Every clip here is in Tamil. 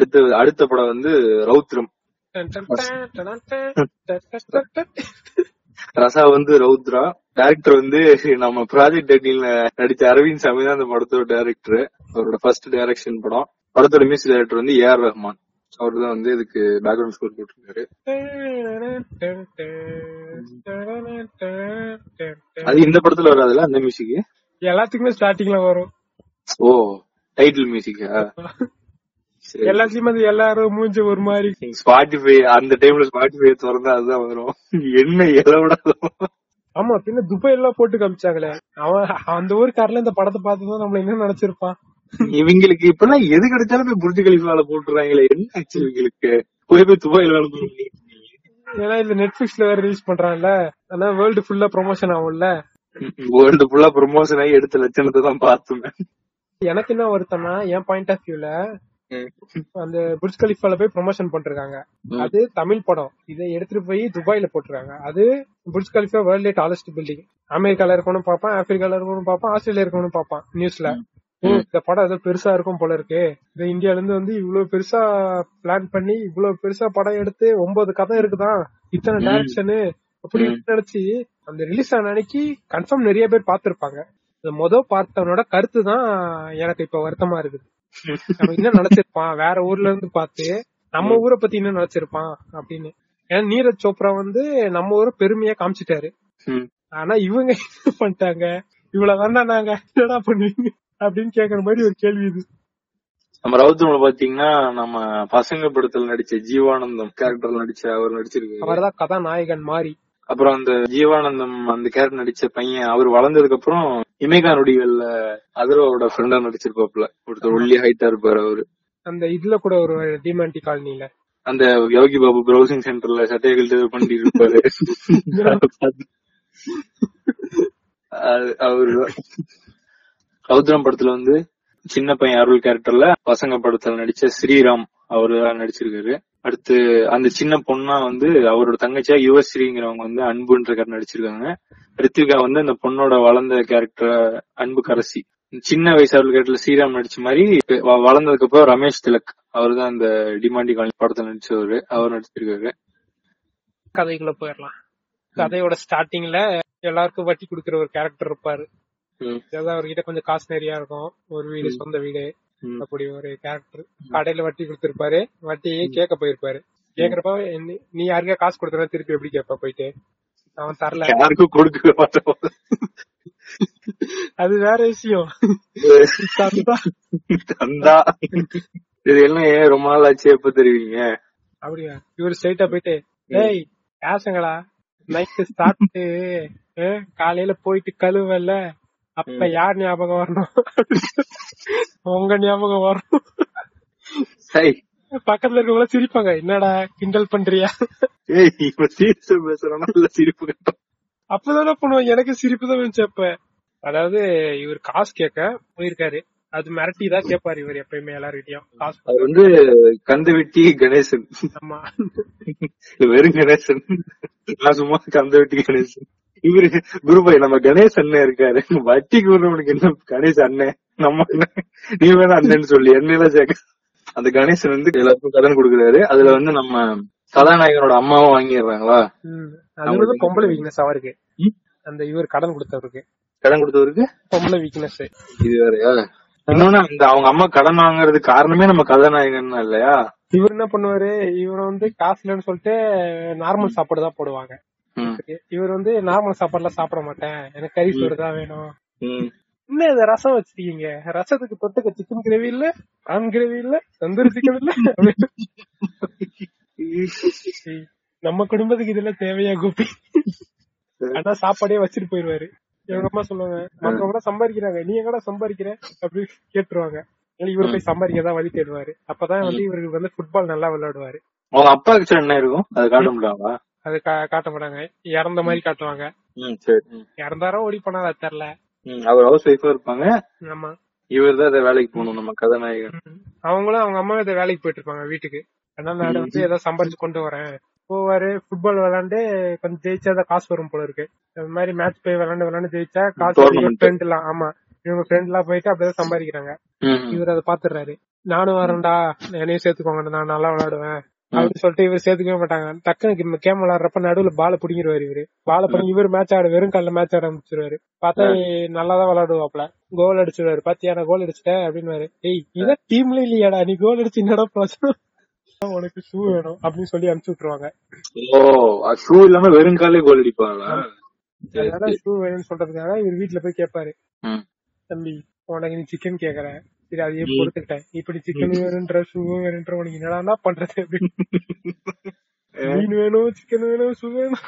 அடுத்த அடுத்த படம் வந்து ரௌத்ரம். ரசா வந்து ரௌத்ரா. டேரக்டர் வந்து நம்ம ப்ராஜெக்ட் டெட்டில் நடிச்ச அரவிந்த் சாமி தான் அந்த படத்தோட டேரக்டர் அவரோட ஃபர்ஸ்ட் டைரக்ஷன் படம். படத்தோட மியூசிக் டைரக்டர் வந்து ஏ ஆர் ரஹ்மான் அவர் தான் வந்து இதுக்கு பேக்ரவுண்ட் ஸ்கோர் போட்டிருக்காரு. அது இந்த படத்துல வராதுல அந்த மியூசிக் எல்லாத்துக்குமே ஸ்டார்டிங்ல வரும். ஓ டைட்டில் மியூசிக்கா எல்லாத்துலயுமே அது எல்லாரும் மூஞ்சி ஒரு மாதிரி ஸ்பாட்டிஃபை அந்த டைம்ல ஸ்பாட்டிஃபை திறந்தா அதுதான் வரும். என்ன எலவிடாதோ ஆமா பின்ன துபாய் எல்லாம் போட்டு காமிச்சாங்களே. அவன் அந்த ஊருக்காரல இந்த படத்தை பார்த்துதான் நம்மள என்ன நினைச்சிருப்பான்? இவங்களுக்கு இப்பெல்லாம் எது கிடைச்சாலும் போய் புரிஞ்சு கலிஃபால போட்டுறாங்களே. என்ன ஆச்சு இவங்களுக்கு? போய் போய் துபாயில வேலை பண்ணுவீங்க ஏன்னா இது நெட்ஃபிளிக்ஸ்ல வேற ரிலீஸ் பண்றான்ல. ஆனா வேர்ல்டு ஃபுல்லா ப்ரொமோஷன் ஆகும்ல. வேர்ல்டு ஃபுல்லா ப்ரொமோஷன் ஆகி எடுத்த லட்சணத்தை தான் பார்த்தோம். எனக்கு என்ன வருத்தம்னா என் பாயிண்ட் ஆஃப் வியூல அந்த புர்ஜ் கலிஃபால போய் ப்ரொமோஷன் பண்ணிருக்காங்க அது தமிழ் படம். இதை எடுத்துட்டு போய் துபாயில போட்டிருக்காங்க. அது Burj Khalifa world tallest building அமெரிக்கால இருக்கணும் பாப்பான் ஆப்பிரிக்கால இருக்கணும் பாப்பான் ஆஸ்திரேலியா இருக்கணும் பாப்பான் நியூஸ்ல இந்த படம் ஏதோ பெருசா இருக்கும் போல இருக்கு. இது இந்தியால இருந்து வந்து இவ்வளவு பெருசா பிளான் பண்ணி இவ்வளவு பெருசா படம் எடுத்து ஒன்பது கதை இருக்குதான் இத்தனை டைரக்ஷனு அப்படி நினைச்சு அந்த ரிலீஸ் ஆன அன்னைக்கு கன்ஃபார்ம் நிறைய பேர் பார்த்திருப்பாங்க. இந்த மொத பார்த்தவனோட கருத்து தான் எனக்கு இப்ப வருத்தமா இருக்குது. நம்ம என்ன நினைச்சிருப்பான் வேற ஊர்ல இருந்து பார்த்து நம்ம ஊரை பத்தி என்ன நினைச்சிருப்பான் அப்படின்னு. ஏன்னா நீரஜ் சோப்ரா வந்து நம்ம ஊரை பெருமையா காமிச்சிட்டாரு. ஆனா இவங்க என்ன பண்ணிட்டாங்க? இவ்வளவு வேண்டாம் நாங்க என்னடா பண்ணுவீங்க? அப்படின்னு கேக்குற மாதிரி ஒரு கேள்வி இது. நம்ம ரவுத்ரம்ல பாத்தீங்கன்னா நம்ம பசங்க படத்துல நடிச்ச ஜீவானந்தம் கேரக்டர்ல நடிச்ச அவர் நடிச்சிருக்காரு. அவர்தான் கதாநாயகன் மாறி. அப்புறம் அந்த ஜீவானந்தம் அந்த கேரக்டர் நடிச்ச பையன் அவர் வளர்ந்ததுக்கு அப்புறம் இமேகா நொடிகள்ல அதரோட ஃப்ரெண்டா நடிச்சிருப்பாப்ல ஒருத்தர் ஒல்லி ஹைட்டா இருப்பாரு அவரு. அந்த இதுல கூட ஒரு டிமாண்டி காலனில அந்த யோகி பாபு ப்ரௌசிங் சென்டர்ல சட்டையை கழித்து பண்ணிட்டு இருப்பாரு. அவரு ரவுத்ரம் படத்துல வந்து சின்ன பையன் அருள் கேரக்டர்ல பசங்க படத்துல நடிச்ச ஸ்ரீராம் அவரு நடிச்சிருக்காரு. அடுத்து அந்த சின்ன பொண்ணா வந்து அவரோட தங்கச்சியா யுவஸ்ரீங்கிறவங்க வந்து அன்புன்ற கேரக்டர் நடிச்சிருக்காங்க. ரித்விகா வந்து அந்த பொண்ணோட வளர்ந்த கேரக்டர் அன்பு கரசி. சின்ன வயசு அவர்கள் கேரக்டர்ல ஸ்ரீராம் நடிச்ச மாதிரி வளர்ந்ததுக்கு அப்புறம் ரமேஷ் திலக். அவர் தான் அந்த டிமாண்டி காலனி படத்துல நடிச்சவரு. அவர் நடிச்சிருக்காரு. கதைக்குள்ள போயிடலாம். கதையோட ஸ்டார்டிங்ல எல்லாருக்கும் வட்டி கொடுக்கிற ஒரு கேரக்டர் இருப்பாரு. அவர்கிட்ட கொஞ்சம் காசு நிறைய இருக்கும். ஒரு வீடு சொந்த வீடு. அப்படி ஒரு கேரக்டர் கடையில வட்டி கொடுத்திருப்பாரு. வட்டியே கேட்க போயிருப்பாரு. கேக்குறப்ப நீ- யாருக்கா காசு கொடுத்தா திருப்பி எப்படி கேட்ப போயிட்டு? அவன் தரல. யாருக்கும் கொடுக்க அது வேற விஷயம். தந்தா. தந்தா. இது எல்லாம் ஏன் ரொம்ப நாள் ஆச்சு? எப்ப தெரிவிங்க? அப்படியா? இவரு ஸ்ட்ரைட்டா போயிட்டு டேய் யாசங்களா நைட்டு சாப்பிட்டு காலையில போயிட்டு கழுவல அப்ப யார் ஞாபகம் வரணும்? உங்க ஞாபகம் வரணும். சை. பக்கத்துல இருக்கவங்கள சிரிப்பாங்க. என்னடா கிண்டல் பண்றியா? ஏய் இவன் சீரியஸா இல்ல சிரிப்பு கட்டும்? அப்பதானே பண்ணுவோம் எனக்கு சிரிப்பு தான் வந்துச்சு அப்ப. அதாவது இவர் காசு கேட்க போயிருக்காரு. அது மிரட்டி தான் கேட்பாரு இவர் எப்பயுமே எல்லார்கிட்டயும். காசு அவர் வந்து கந்த வெட்டி கணேசன். ஆமா. வெறும் கணேசன். நான் சும்மா கந்த வெட்டி கணேசன். இவரு குருபாய் நம்ம கணேசன் இருக்காரு. வட்டிக்கு விடுறவனுக்கு என்ன கணேஷ் அண்ணன் நம்ம அண்ணன் நீ வேணா அண்ணன் சொல்லி. என்னெல்லாம் சேர்க்க. அந்த கணேசன் வந்து எல்லாருக்கும் கடன் கொடுக்குறாரு. அதுல வந்து நம்ம கதாநாயகனோட அம்மாவும் வாங்கிடுறாங்களா. அது பொம்பளை வீக்னஸ் அவருக்கு? அந்த இவர் கடன் கொடுத்தவருக்கு. கடன் கொடுத்தவருக்கு? பொம்பளை வீக்னஸ் இது வேறயா? இன்னொன்னு அந்த அவங்க அம்மா கடன் வாங்குறதுக்கு காரணமே நம்ம கதாநாயகன் இல்லையா? இவர் என்ன பண்ணுவாரு? இவர் வந்து காசு இல்லைன்னு சொல்லிட்டு நார்மல் சாப்பாடு தான் போடுவாங்க. இவர் வந்து நார்மல் சாப்பாடுலாம் சாப்பிட மாட்டேன். எனக்கு கறி சோறு தான் வேணும். என்ன இது ரசம் வச்சிருக்கீங்க? ரசத்துக்கு தொட்டுக்க சிக்கன் கிரேவி இல்ல பிரான் கிரேவி இல்ல தந்தூரி சிக்கன் இல்ல? நம்ம குடும்பத்துக்கு இதெல்லாம் தேவையா கோபி? ஆனா சாப்பாடே வச்சுட்டு போயிருவாரு எங்க அம்மா சொல்லுவாங்க மத்தவங்க கூட சம்பாதிக்கிறாங்க. நீ எங்கடா சம்பாதிக்கிற? அப்படி கேட்டுருவாங்க. இவரு போய் சம்பாதிக்கதான் வழி தேடுவாரு. அப்பதான் வந்து இவருக்கு வந்து ஃபுட்பால் நல்லா விளையாடுவாரு. அவங்க அப்பா கிட்ட என்ன இருக்கும்? அது காட்ட முடியாங்களா அது காட்ட மாட்டாங்க இறந்த மாதிரி காட்டுவாங்க. இறந்தாரோ ஓடி போனா அது தெரியல அவர் ஹவுஸ் ஒய்ஃபா இருப்பாங்க. ஆமா. இவர் தான் வேலைக்கு போகணும் நம்ம கதாநாயகன். அவங்களும் அவங்க அம்மா இதை வேலைக்கு போயிட்டு இருப்பாங்க வீட்டுக்கு. அதனால நான் வந்து ஏதோ சம்பாரிச்சு கொண்டு வரேன். போவாரு ஃபுட்பால் விளையாண்டு கொஞ்சம் ஜெயிச்சா தான் காசு வரும் போல இருக்கு. இந்த மாதிரி மேட்ச் போய் விளையாண்டு விளையாண்டு ஜெயிச்சா காசு. ஃப்ரெண்ட் எல்லாம் ஆமா. இவங்க ஃப்ரெண்ட் எல்லாம் போயிட்டு அப்படியே சம்பாதிக்கிறாங்க. இவர் அதை பாத்துறாரு நானும் வரேன்டா என்னையும் சேர்த்துக்கோங்க நான் நல்லா விளையாடுவேன் அப்படின்னு சொல்லிட்டு இவர் சேர்த்துக்கவே மாட்டாங்க. டக்குனு கேம் விளையாடுறப்ப நடுவுல பால புடிங்கிருவாரு இவரு. பால புடிங்கி இவர் மேட்ச் ஆடு வெறும் கால மேட்ச் ஆட ஆரம்பிச்சிருவாரு. பார்த்தா நல்லா தான் விளையாடுவாப்ல கோல் அடிச்சிருவாரு. பாத்தியா நான் கோல் அடிச்சிட்டேன் அப்படின்னு ஏய் இதான் டீம்ல இல்லையாடா? நீ கோல் அடிச்சு என்னடா பிரச்சனை? உனக்கு ஷூ வேணும் அப்படின்னு சொல்லி அனுப்பிச்சு விட்டுருவாங்க. ஓ ஷூ இல்லாம வெறும் காலே கோல் அடிப்பாங்களா? அதனால ஷூ வேணும்னு சொல்றதுக்காக இவர் வீட்டுல போய் கேட்பாரு ம். தம்பி உனக்கு நீ சிக்கன் கேக்குற சரி அதையே பொறுத்துக்கிட்டேன். இப்படி சிக்கன் வேணும்ன்ற ஷூ வேணும்ன்ற உனக்கு என்னடா பண்றது அப்படின்னு மீன் வேணும் சிக்கன் வேணும் ஷூ வேணும்.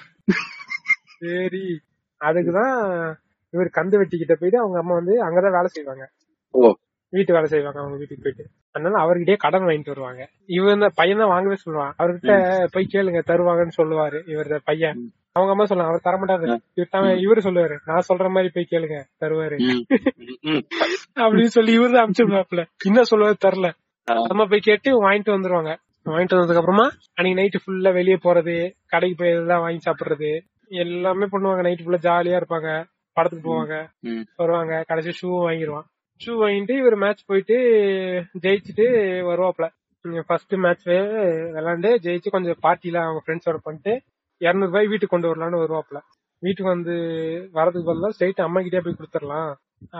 சரி. அதுக்குதான் இவர் கந்து வெட்டிக்கிட்ட போயிட்டு அவங்க அம்மா வந்து அங்கதான் வேலை செய்வாங்க. வீட்டு வேலை செய்வாங்க அவங்க வீட்டுக்கு போயிட்டு. அதனால அவர்கிட்டயே கடன் வாங்கிட்டு வருவாங்க. இவன் பையன் தான் வாங்கவே சொல்லுவான். அவர்கிட்ட போய் கேளுங்க தருவாங்கன்னு சொல்லுவாரு இவர் பையன். அவங்க அம்மா சொல்லுவாங்க அவர் தர மாட்டாரு. இவர் சொல்லுவாரு. நான் சொல்ற மாதிரி போய் கேளுங்க தருவாரு. அப்படின்னு சொல்லி இவரு தான் அனுப்பிச்சிருவாப்ல என்ன சொல்லுவாரு தரல. அம்மா போய் கேட்டு வாங்கிட்டு வந்துருவாங்க. வாங்கிட்டு வந்ததுக்கு அப்புறமா அன்னைக்கு நைட்டு ஃபுல்லா வெளியே போறது கடைக்கு போய் எல்லாம் வாங்கி சாப்பிடுறது எல்லாமே பண்ணுவாங்க. நைட்டு ஃபுல்லா ஜாலியா இருப்பாங்க. படத்துக்கு போவாங்க. வருவாங்க. கடைசி ஷூ வாங்கிடுவான் ஷூ வாங்கிட்டு இவர் மேட்ச் போயிட்டு ஜெயிச்சுட்டு வருவாப்ல ஃபர்ஸ்ட் மேட்ச் விளாண்டு ஜெயிச்சு கொஞ்சம் பார்ட்டில அவங்க ஃப்ரெண்ட்ஸோட பண்ணிட்டு இருநூறு ரூபாய் வீட்டுக்கு கொண்டு வரலாம்னு வருவாப்ல வீட்டுக்கு வந்து வரதுக்கு பதிலா ஸ்ட்ரைட் அம்மா கிட்டே போய் கொடுத்துடலாம்.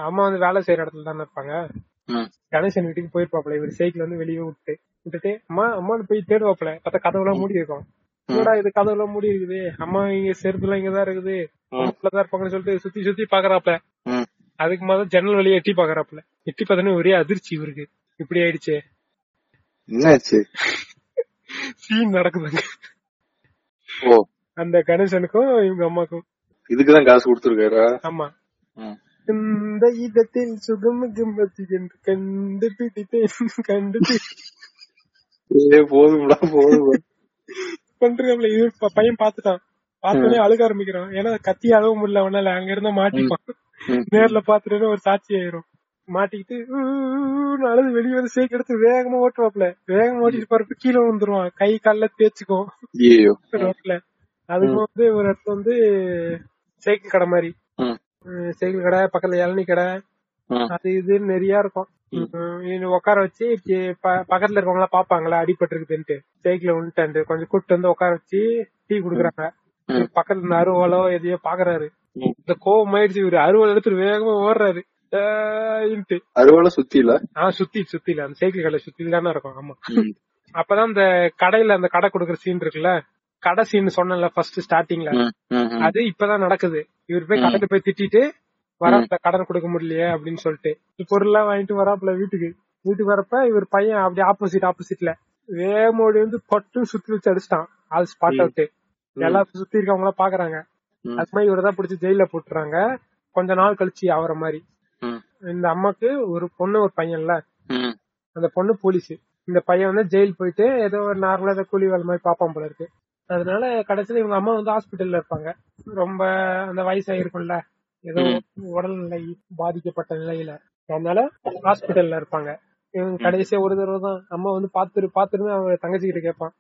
அம்மா வந்து வேலை செய்யற இடத்துல தானே இருப்பாங்க. கணேசன் வீட்டுக்கு போயிருப்பாப்ல இவர் சைக்கிள் வந்து வெளியே விட்டு விட்டுட்டு அம்மா அம்மான்னு போய் தேடுவாப்ல பார்த்தா கதவுலாம் மூடி இருக்கும். என்னடா இது கதவுலாம் மூடி இருக்குது? அம்மா இங்க செருப்புலாம் இங்கதான் இருக்குது. தான் இருப்பாங்கன்னு சொல்லிட்டு சுத்தி சுத்தி பாக்குறாப்ல. அதுக்கு முதல்ல ஜன்னல் வழியா எட்டி பாக்குறாப்ல எட்டி பார்த்தோன்னே ஒரே அதிர்ச்சி இவருக்கு. இப்படி ஆயிடுச்சு. என்னாச்சு? சீன் நடக்குதுங்க. ஓ. அந்த கணேசனுக்கும் இவங்க அம்மாக்கும். இதுக்குதான் காசு கொடுத்துருக்காரா? ஆமா. இந்த இடத்தில் சுகம் கம்பத்தி என்று கண்டுபிடித்தேன் கண்டுபிடி ஏ போதும்டா போதும். பண்றாப்ல இது பையன் பாத்துட்டான் பார்த்தோன்னே அழுக ஆரம்பிக்கிறான். ஏன்னா கத்தி அழக முடியல அவனால. அங்க இருந்தா மாட்டிப்பான். நேர்ல பாத்துட்டு ஒரு சாட்சி ஆயிரும். மாட்டிக்கிட்டு அழுது வெளியே வந்து சேக் எடுத்து வேகமா ஓட்டுவாப்ல வேகமா ஓட்டிட்டு போறப்ப கீழே விழுந்துருவான். கை கால்ல தேய்ச்சுக்கும். ரோட்ல. அதுக்கு வந்து ஒரு இடத்துல வந்து சைக்கிள் கடை மாதிரி. சைக்கிள் கடை பக்கத்துல இளநீ கடை. அது இதுன்னு நிறைய இருக்கும். உட்கார வச்சு பக்கத்துல இருக்கவங்க பாப்பாங்களா அடிபட்டிருக்குதுன்ட்டு. சைக்கிள் விழுந்துட்டு கொஞ்சம் கூட்டு வந்து உட்கார வச்சு டீ குடுக்குறாங்க. பக்கத்துல இருந்து அருவாலோ எதையோ பாக்குறாரு. இந்த கோவம் ஆயிடுச்சு இவரு அருவாள் எடுத்துட்டு வேகமா ஓடுறாரு. ஆயின்ட்டு. அறுவாலை சுத்தி இல்ல ஆ சுத்தி சுத்தில. அந்த சைக்கிள் கடை சுத்தி தானே இருக்கும். ஆமா. அப்பதான் இந்த கடையில அந்த கடை கொடுக்குற சீன் இருக்குல்ல? கடை சீன் சொன்னல ஃபர்ஸ்ட் ஸ்டார்டிங்ல அது இப்பதான் நடக்குது. இவர் போய் ம். கடையில போய் திட்டிட்டு வராப்ல கடன் கொடுக்க முடியலையே அப்படின்னு சொல்லிட்டு. பொருள்லாம் வாங்கிட்டு வராப்ல வீட்டுக்கு. வீட்டுக்கு வரப்ப இவர் பையன் அப்படி ஆப்போசிட் ஆப்போசிட்ல வேமோடி வந்து பட்டு சுத்தி வச்சு அடிச்சிட்டான். அது ஸ்பாட். அவுட் எல்லாரும் சுத்தி இருக்கவங்க எல்லாம் பாக்குறாங்க. அது மாதிரி இவரை தான் பிடிச்சி ஜெயில போட்டுறாங்க. கொஞ்ச நாள் கழிச்சு அவர மாதிரி. இந்த அம்மாக்கு ஒரு பொண்ணு ஒரு பையன்ல. அந்த பொண்ணு போலீஸ் இந்த பையன் வந்து ஜெயில் போயிட்டு ஏதோ ஒரு நார்மலா ஏதோ கூலி வேலை மாதிரி பாப்பான் போல இருக்கு. அதனால கடைசியில இவங்க அம்மா வந்து ஹாஸ்பிட்டல்ல இருப்பாங்க. ரொம்ப அந்த வயசாயிருக்கும்ல. ஏதோ உடல்நிலை பாதிக்கப்பட்ட நிலையில. அதனால ஹாஸ்பிட்டல்ல இருப்பாங்க. இவங்க கடைசியா ஒரு தடவை தான் அம்மா வந்து பாத்துரு பாத்துருன்னு அவங்க தங்கச்சி கிட்ட கேட்பான்.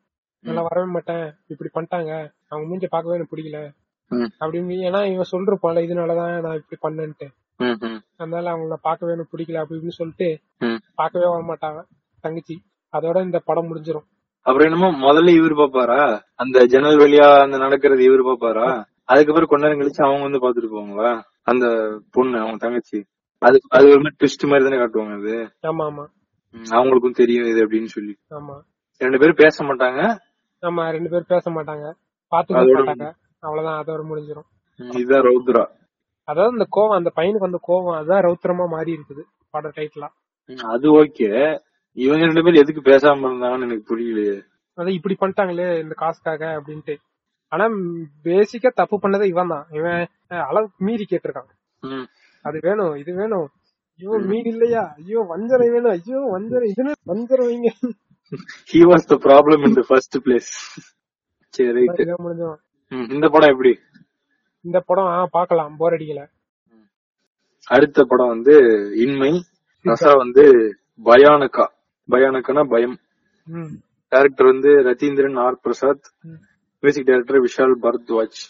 நல்லா வரவே மாட்டேன். இப்படி பண்ணிட்டாங்க. அவங்க மூஞ்ச பார்க்கவே எனக்கு பிடிக்கல. அப்படின்னு ஏன்னா இவன் சொல்றப்பான்ல இதனாலதான் நான் இப்படி பண்ணேன்ட்டு. அதனால அவங்கள பார்க்கவே எனக்கு பிடிக்கல அப்படி இப்படின்னு சொல்லிட்டு பார்க்கவே வர மாட்டாங்க தங்கச்சி அதோட இந்த படம் முடிஞ்சிரும். அப்புறம் என்னமோ முதல்ல இவரு பாப்பாரா அந்த ஜன்னல் வழியா அந்த நடக்கிறது இவரு பாப்பாரா அதுக்கப்புறம் கொஞ்ச நேரம் கழிச்சு அவங்க வந்து பாத்துட்டு போவாங்களா? அந்த பொண்ணு அவங்க தங்கச்சி. அது அது ஒரு மாதிரி ட்விஸ்ட் மாதிரி தானே காட்டுவாங்க அது. ஆமா ஆமா. அவங்களுக்கும் தெரியும் இது அப்படின்னு சொல்லி. ஆமா. ரெண்டு பேரும் பேச மாட்டாங்க. ஆமா ரெண்டு பேரும் பேச மாட்டாங்க. பாத்துக்க அதோட மாட்டாங்க. அவ்வளவுதான் அதோட முடிஞ்சிரும். ம், இதுதான் ரௌத்ரா. அதாவது இந்த கோவம் அந்த பையனுக்கு வந்த கோவம் அதான் ரௌத்திரமா மாறி இருக்குது பட டைட்டிலா அது ஓகே இவங்க ரெண்டு பேரும் எதுக்கு பேசாம இருந்தாங்கன்னு எனக்கு புரியலையே. அதான் இப்படி பண்ணிட்டாங்களே இந்த காசுக்காக அப்படின்ட்டு. ஆனா பேசிக்கா தப்பு பண்ணதே இவன் தான் இவன் அளவுக்கு மீறி கேட்டிருக்கான். அது வேணும் இது வேணும். ஐயோ மீன் இல்லையா ஐயோ வஞ்சரை வேணும். ஐயோ வஞ்சரை இதுன்னு வஞ்சரை வைங்க. He was the problem in the first place. சரி ரைட் இதான் முடிஞ்சிடும் இந்த படம் எப்படி? இந்த படம் ஆ, பார்க்கலாம். போர் அடிக்கல. அடுத்த படம் வந்து இன்மை. ரசா வந்து பயானகா பயானகானா பயம். டைரக்டர் வந்து Ratheendran R Prasad. Music director Vishal Bhardwaj.